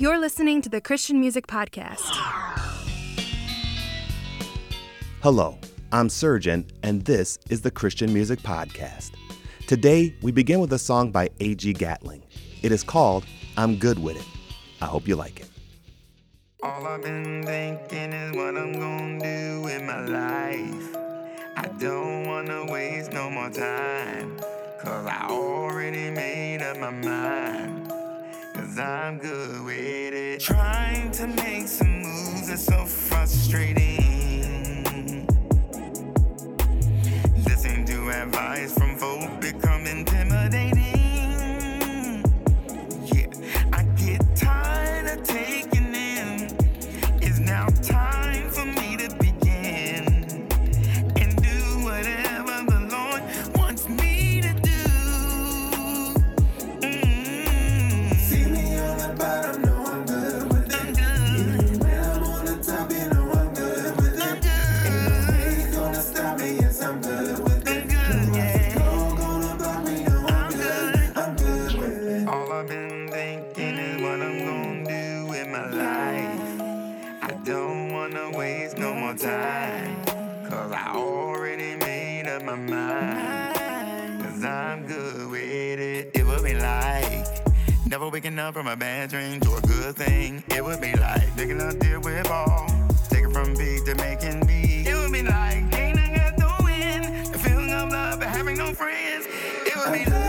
You're listening to the Christian Music Podcast. Hello, I'm Surgeon, and this is the Christian Music Podcast. Today, we begin with a song by A.G. Gatling. It is called I'm Good With It. I hope you like it. All I've been thinking is what I'm gonna do with my life. I don't wanna waste no more time, cause I already made up my mind cause I'm good with it. Trying to make some moves is so frustrating. Listen to advice from folk, become intimidated. Waking up from a bad dream to a good thing, it would be like digging up deal with all. Taking from B to making B, it would be like gaining at the wind, the Feeling of love but having no friends, it would be like.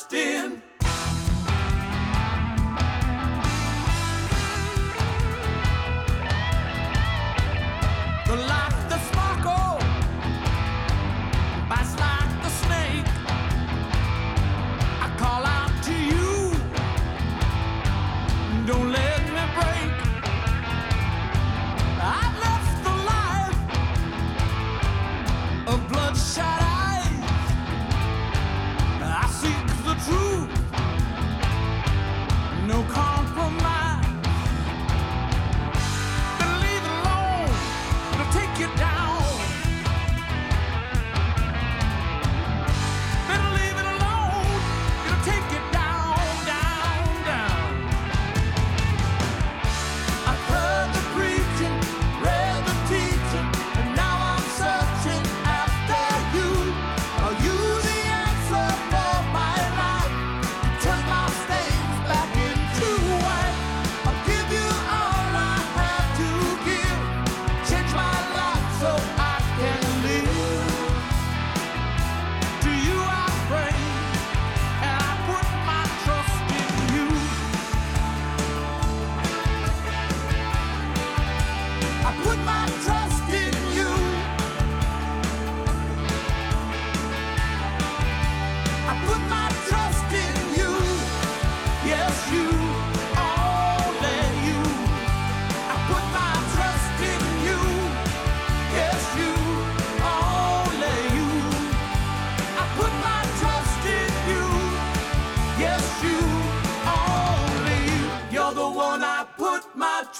trust in.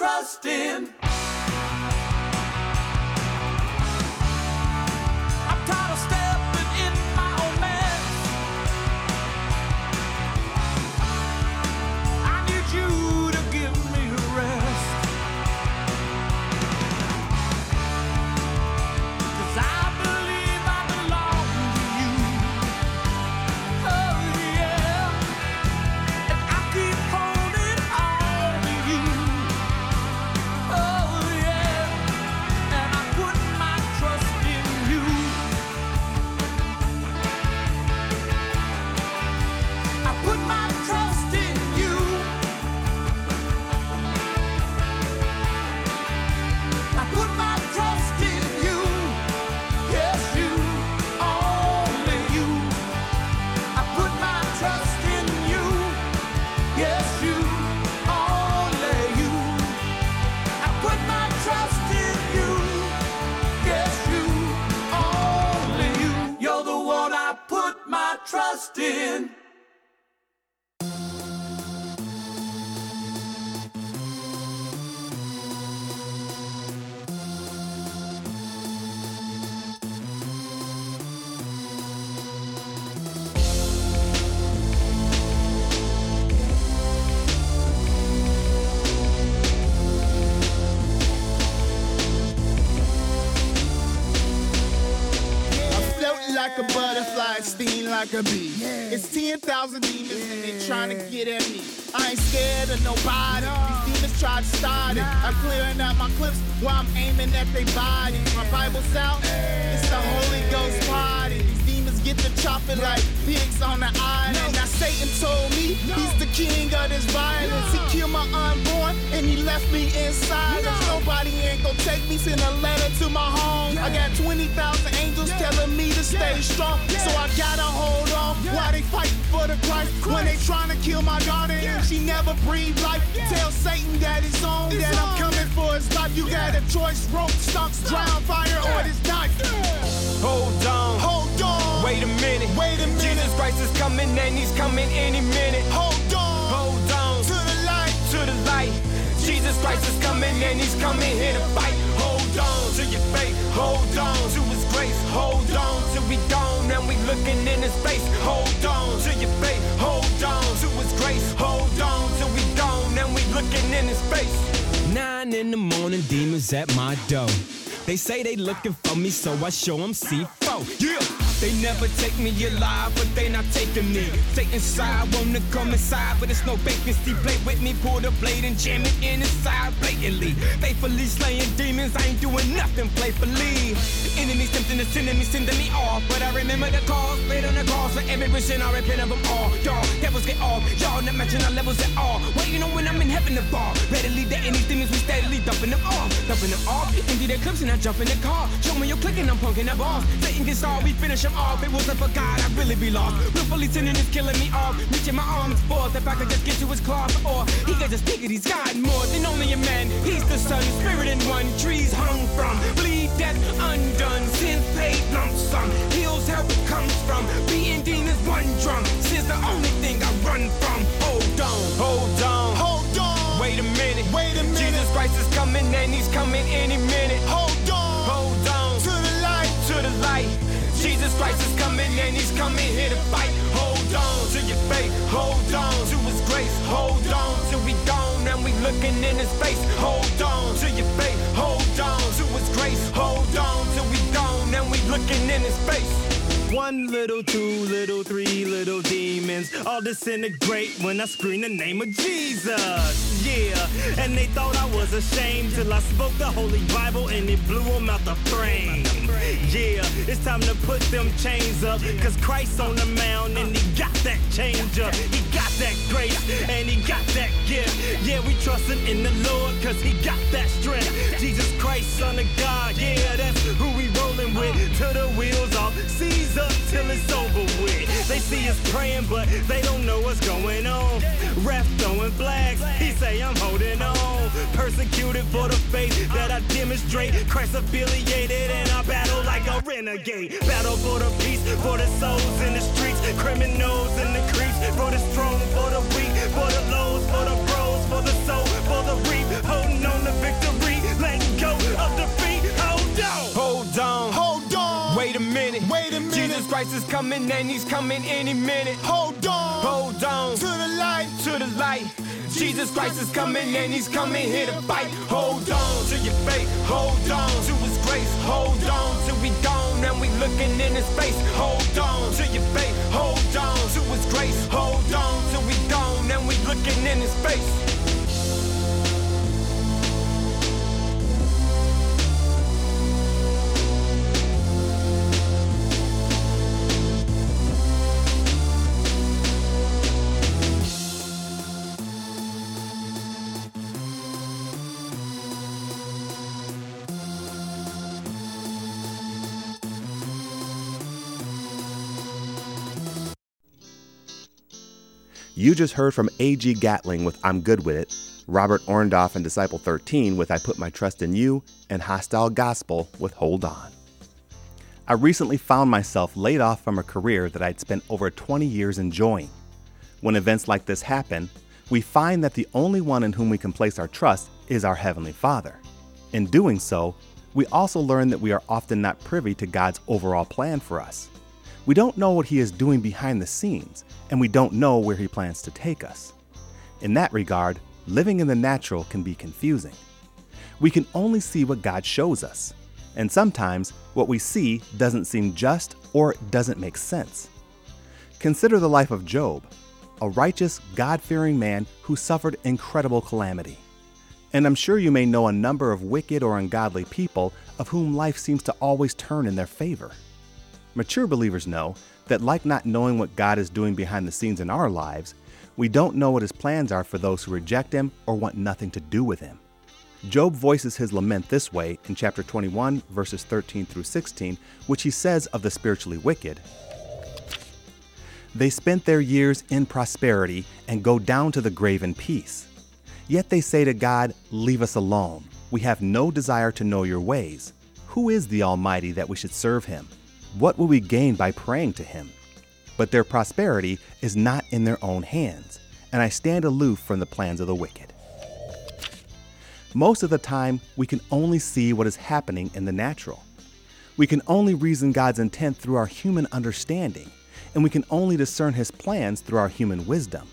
Trust in. Sting like a bee. It's 10,000 demons and they trying to get at me. I ain't scared of nobody. These demons try to start it. I'm clearing out my clips while I'm aiming at their body. My Bible's out, it's the Holy Ghost party. These demons get to chopping like pigs on the island. Now Satan told me he's the king of this violence. He killed my unborn and he left me inside. There's nobody ain't gonna take me. Send a letter to my home. I got 20,000 angels telling me to stay strong. So I gotta hold on while they fight for the Christ. When they trying to kill my daughter and she never breathed life. Tell Satan that it's on, that I'm coming for his life. You got a choice, rope, stumps, drown, fire, or this knife. Hold on. Hold on. Wait a minute. Wait a minute. Jesus Christ is coming and he's coming any minute. Hold on. Hold on. To the light. To the light. Jesus Christ is coming and he's coming here to fight. Hold on to your faith. Hold on to his grace. Hold on till we gone and we looking in his face. Hold on to your faith. Hold on to his grace. Hold on till we gone and we looking in his face. Nine in the morning, demons at my door. They say they looking for me, so I show them C4. Yeah! They never take me alive, but they not taking me. Satan's side wanna come inside, but it's no vacancy. Play with me, pull the blade and jam it in his side blatantly. Faithfully slaying demons, I ain't doing nothing playfully. Enemies tempting to send me, sending me off. But I remember the cause, laid on the cross for every sin, I repent of them all. Y'all, devils get off, y'all not matching our levels at all. Well, you know when I'm in heaven to fall. Readily that any demons, we steadily dumping them off. Dumping them off, empty their clips and I jump in the car. Show me your click and I'm punking the boss. Satan gets started, we finish him off. It wasn't for God, I'd really be lost. Willfully sinning is killing me off. Reaching my arms forth, if I could just get to his claws. Or he could just think it, he's God more than only a man. He's the son, spirit in one, trees hung from. Bleed death undone, sin paid lump sum. Heals help it comes from. Beating demons one drum. Sin's the only thing I run from. Hold on. Hold on. Hold on. Wait a minute. Wait a minute. Jesus Christ is coming and he's coming any minute. Hold and he's coming here to fight. Hold on to your faith. Hold on to his grace. Hold on till we gone and we looking in his face. Hold on to your faith. Hold on to his grace. Hold on till we gone and we looking in his face. One little, two little, three little demons all disintegrate when I scream the name of Jesus. Yeah, and they thought I was ashamed till I spoke the Holy Bible and it blew them out the frame. Yeah, it's time to put them chains up, cause Christ's on the mound and he got that change up. He got that grace and he got that gift. Yeah, we trusting in the Lord, cause he got that strength. Jesus Christ, Son of God, yeah, that's who we rolling with. Till the wheels see us praying, but they don't know what's going on. Ref throwing flags, he say I'm holding on. Persecuted for the faith that I demonstrate. Christ affiliated, and I battle like a renegade. Battle for the peace, for the souls in the streets, criminals in the creeps, for the strong, for the weak, for the lows, for the bros, for the soul, for minute. Wait a minute. Jesus Christ is coming and he's coming any minute. Hold on. Hold on To the light. to the light. Jesus Christ is coming and he's coming here to fight. Hold on to your faith. Hold on to his grace. Hold on till we gone and we looking in his face. Hold on to your faith. Hold on to his grace. Hold on till we gone and we looking in his face. You just heard from A.G. Gatling with I'm Good With It, Robert Orndorff and Disciple 13 with I Put My Trust in You, and Hostile Gospel with Hold On. I recently found myself laid off from a career that I'd spent over 20 years enjoying. When events like this happen, we find that the only one in whom we can place our trust is our Heavenly Father. In doing so, we also learn that we are often not privy to God's overall plan for us. We don't know what He is doing behind the scenes, and we don't know where He plans to take us. In that regard, living in the natural can be confusing. We can only see what God shows us, and sometimes what we see doesn't seem just or doesn't make sense. Consider the life of Job, a righteous, God fearing man who suffered incredible calamity. And I'm sure you may know a number of wicked or ungodly people of whom life seems to always turn in their favor. Mature believers know that, like not knowing what God is doing behind the scenes in our lives, we don't know what his plans are for those who reject him or want nothing to do with him. Job voices his lament this way in chapter 21, verses 13 through 16, which he says of the spiritually wicked They spent their years in prosperity and go down to the grave in peace. Yet they say to God, Leave us alone. We have no desire to know your ways. Who is the Almighty that we should serve him? What will we gain by praying to him? But their prosperity is not in their own hands, and I stand aloof from the plans of the wicked. Most of the time, we can only see what is happening in the natural. We can only reason God's intent through our human understanding, and we can only discern His plans through our human wisdom.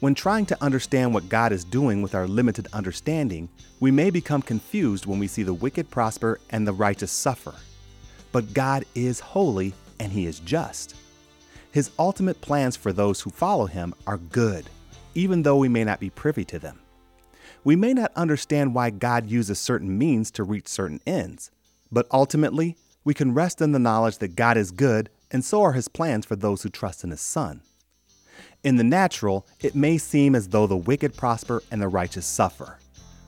When trying to understand what God is doing with our limited understanding, we may become confused when we see the wicked prosper and the righteous suffer. But God is holy and He is just. His ultimate plans for those who follow Him are good, even though we may not be privy to them. We may not understand why God uses certain means to reach certain ends, but ultimately, we can rest in the knowledge that God is good and so are His plans for those who trust in His Son. In the natural, it may seem as though the wicked prosper and the righteous suffer.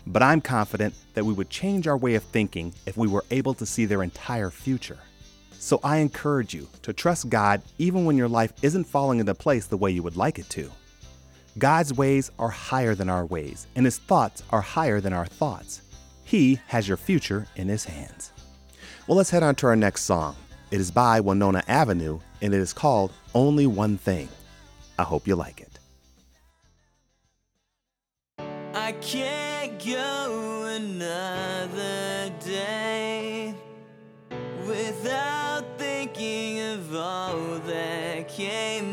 But I'm confident that we would change our way of thinking if we were able to see their entire future. So I encourage you to trust God even when your life isn't falling into place the way you would like it to. God's ways are higher than our ways, and His thoughts are higher than our thoughts. He has your future in His hands. Well, let's head on to our next song. It is by Winona Avenue, and it is called Only One Thing. I hope you like it. I can't another day without thinking of all that came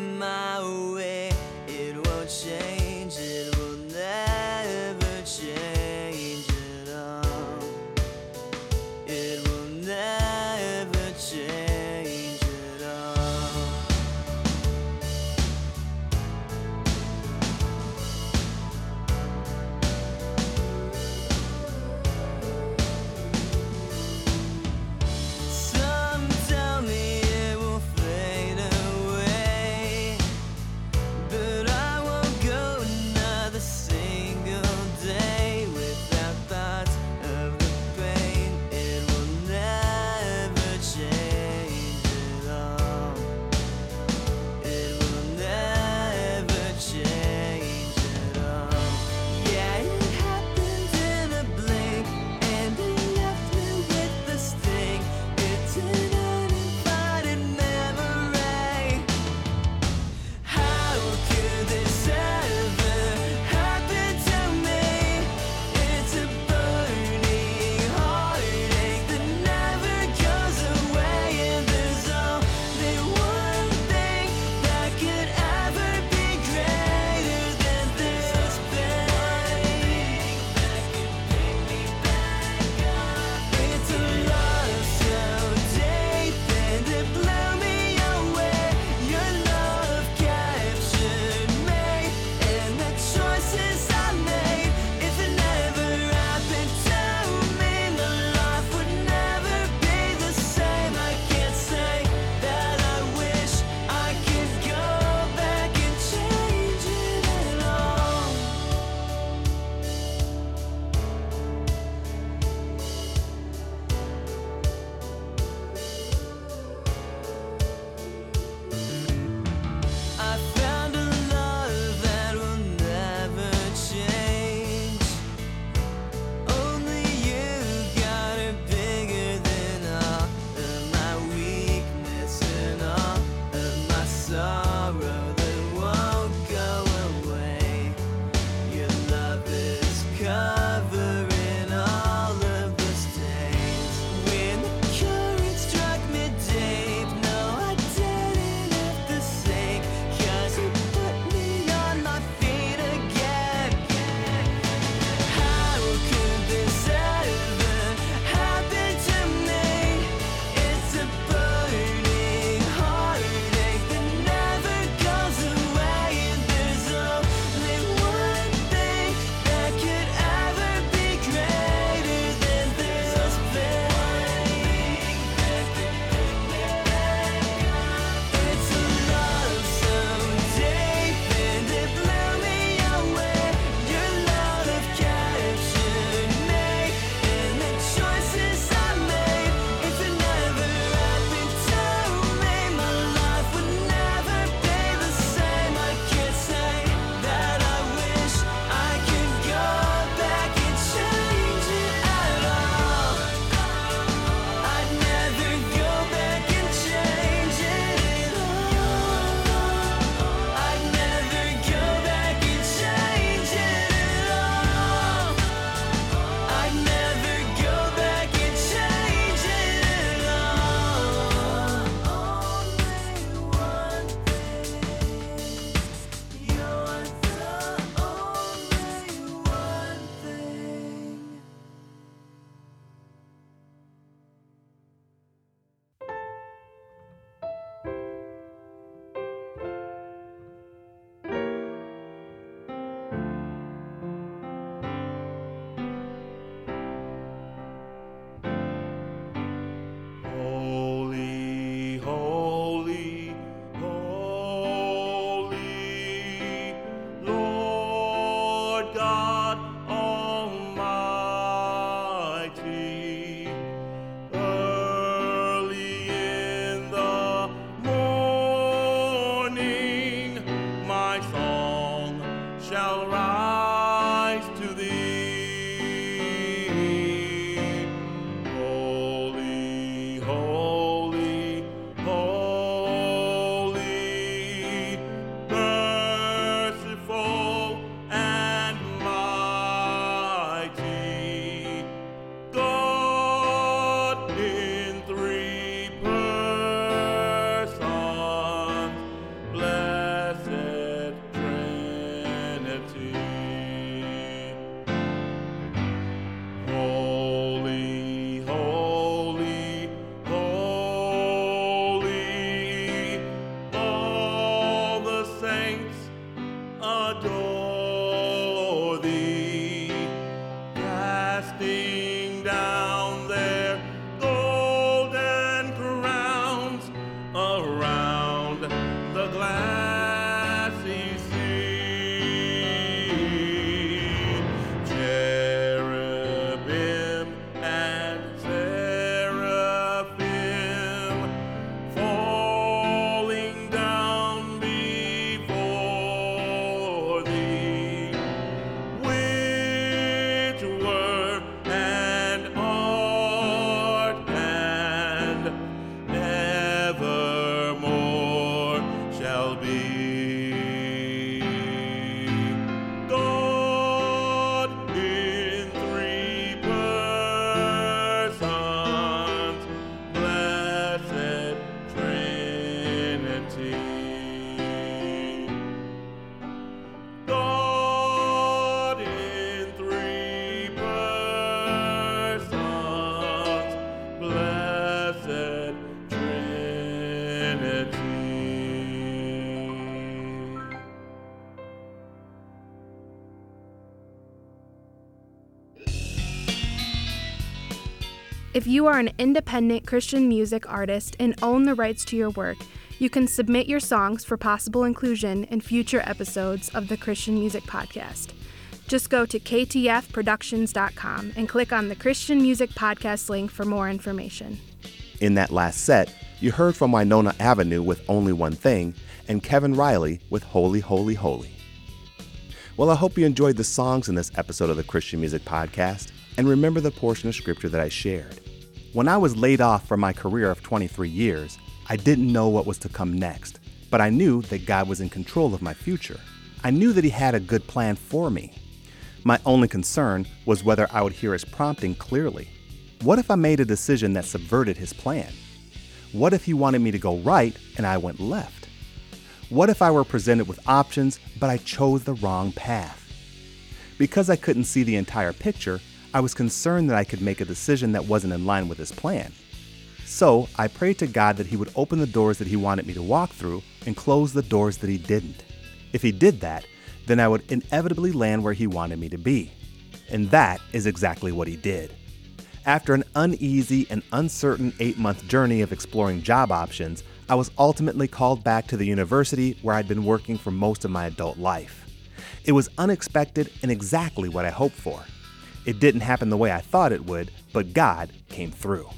God. If you are an independent Christian music artist and own the rights to your work, you can submit your songs for possible inclusion in future episodes of the Christian Music Podcast. Just go to ktfproductions.com and click on the Christian Music Podcast link for more information. In that last set, you heard from Winona Avenue with Only One Thing and Kevin Riley with Holy, Holy, Holy. Well, I hope you enjoyed the songs in this episode of the Christian Music Podcast and remember the portion of scripture that I shared. When I was laid off from my career of 23 years, I didn't know what was to come next, but I knew that God was in control of my future. I knew that He had a good plan for me. My only concern was whether I would hear His prompting clearly. What if I made a decision that subverted His plan? What if He wanted me to go right and I went left? What if I were presented with options, but I chose the wrong path? Because I couldn't see the entire picture, I was concerned that I could make a decision that wasn't in line with His plan. So I prayed to God that He would open the doors that He wanted me to walk through and close the doors that He didn't. If He did that, then I would inevitably land where He wanted me to be. And that is exactly what He did. After an uneasy and uncertain eight month journey of exploring job options, I was ultimately called back to the university where I'd been working for most of my adult life. It was unexpected and exactly what I hoped for. It didn't happen the way I thought it would, but God came through.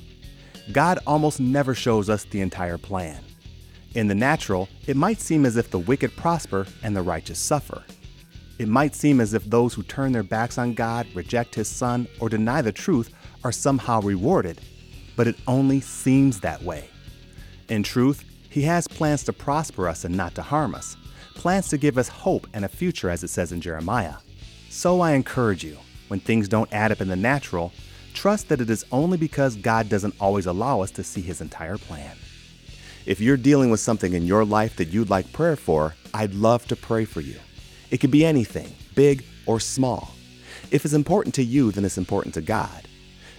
God almost never shows us the entire plan. In the natural, it might seem as if the wicked prosper and the righteous suffer. It might seem as if those who turn their backs on God, reject His Son, or deny the truth are somehow rewarded, but it only seems that way. In truth, He has plans to prosper us and not to harm us, plans to give us hope and a future, as it says in Jeremiah. So I encourage you, when things don't add up in the natural, trust that it is only because God doesn't always allow us to see His entire plan. If you're dealing with something in your life that you'd like prayer for, I'd love to pray for you. It could be anything, big or small. If it's important to you, then it's important to God.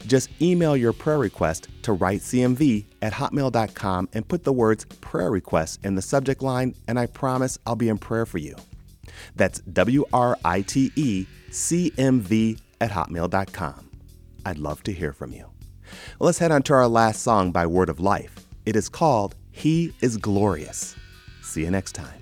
Just email your prayer request to writecmv at hotmail.com and put the words prayer request in the subject line, and I promise I'll be in prayer for you. That's W R I T E C M V at hotmail.com. I'd love to hear from you. Well, let's head on to our last song by Word of Life. It is called He is Glorious. See you next time.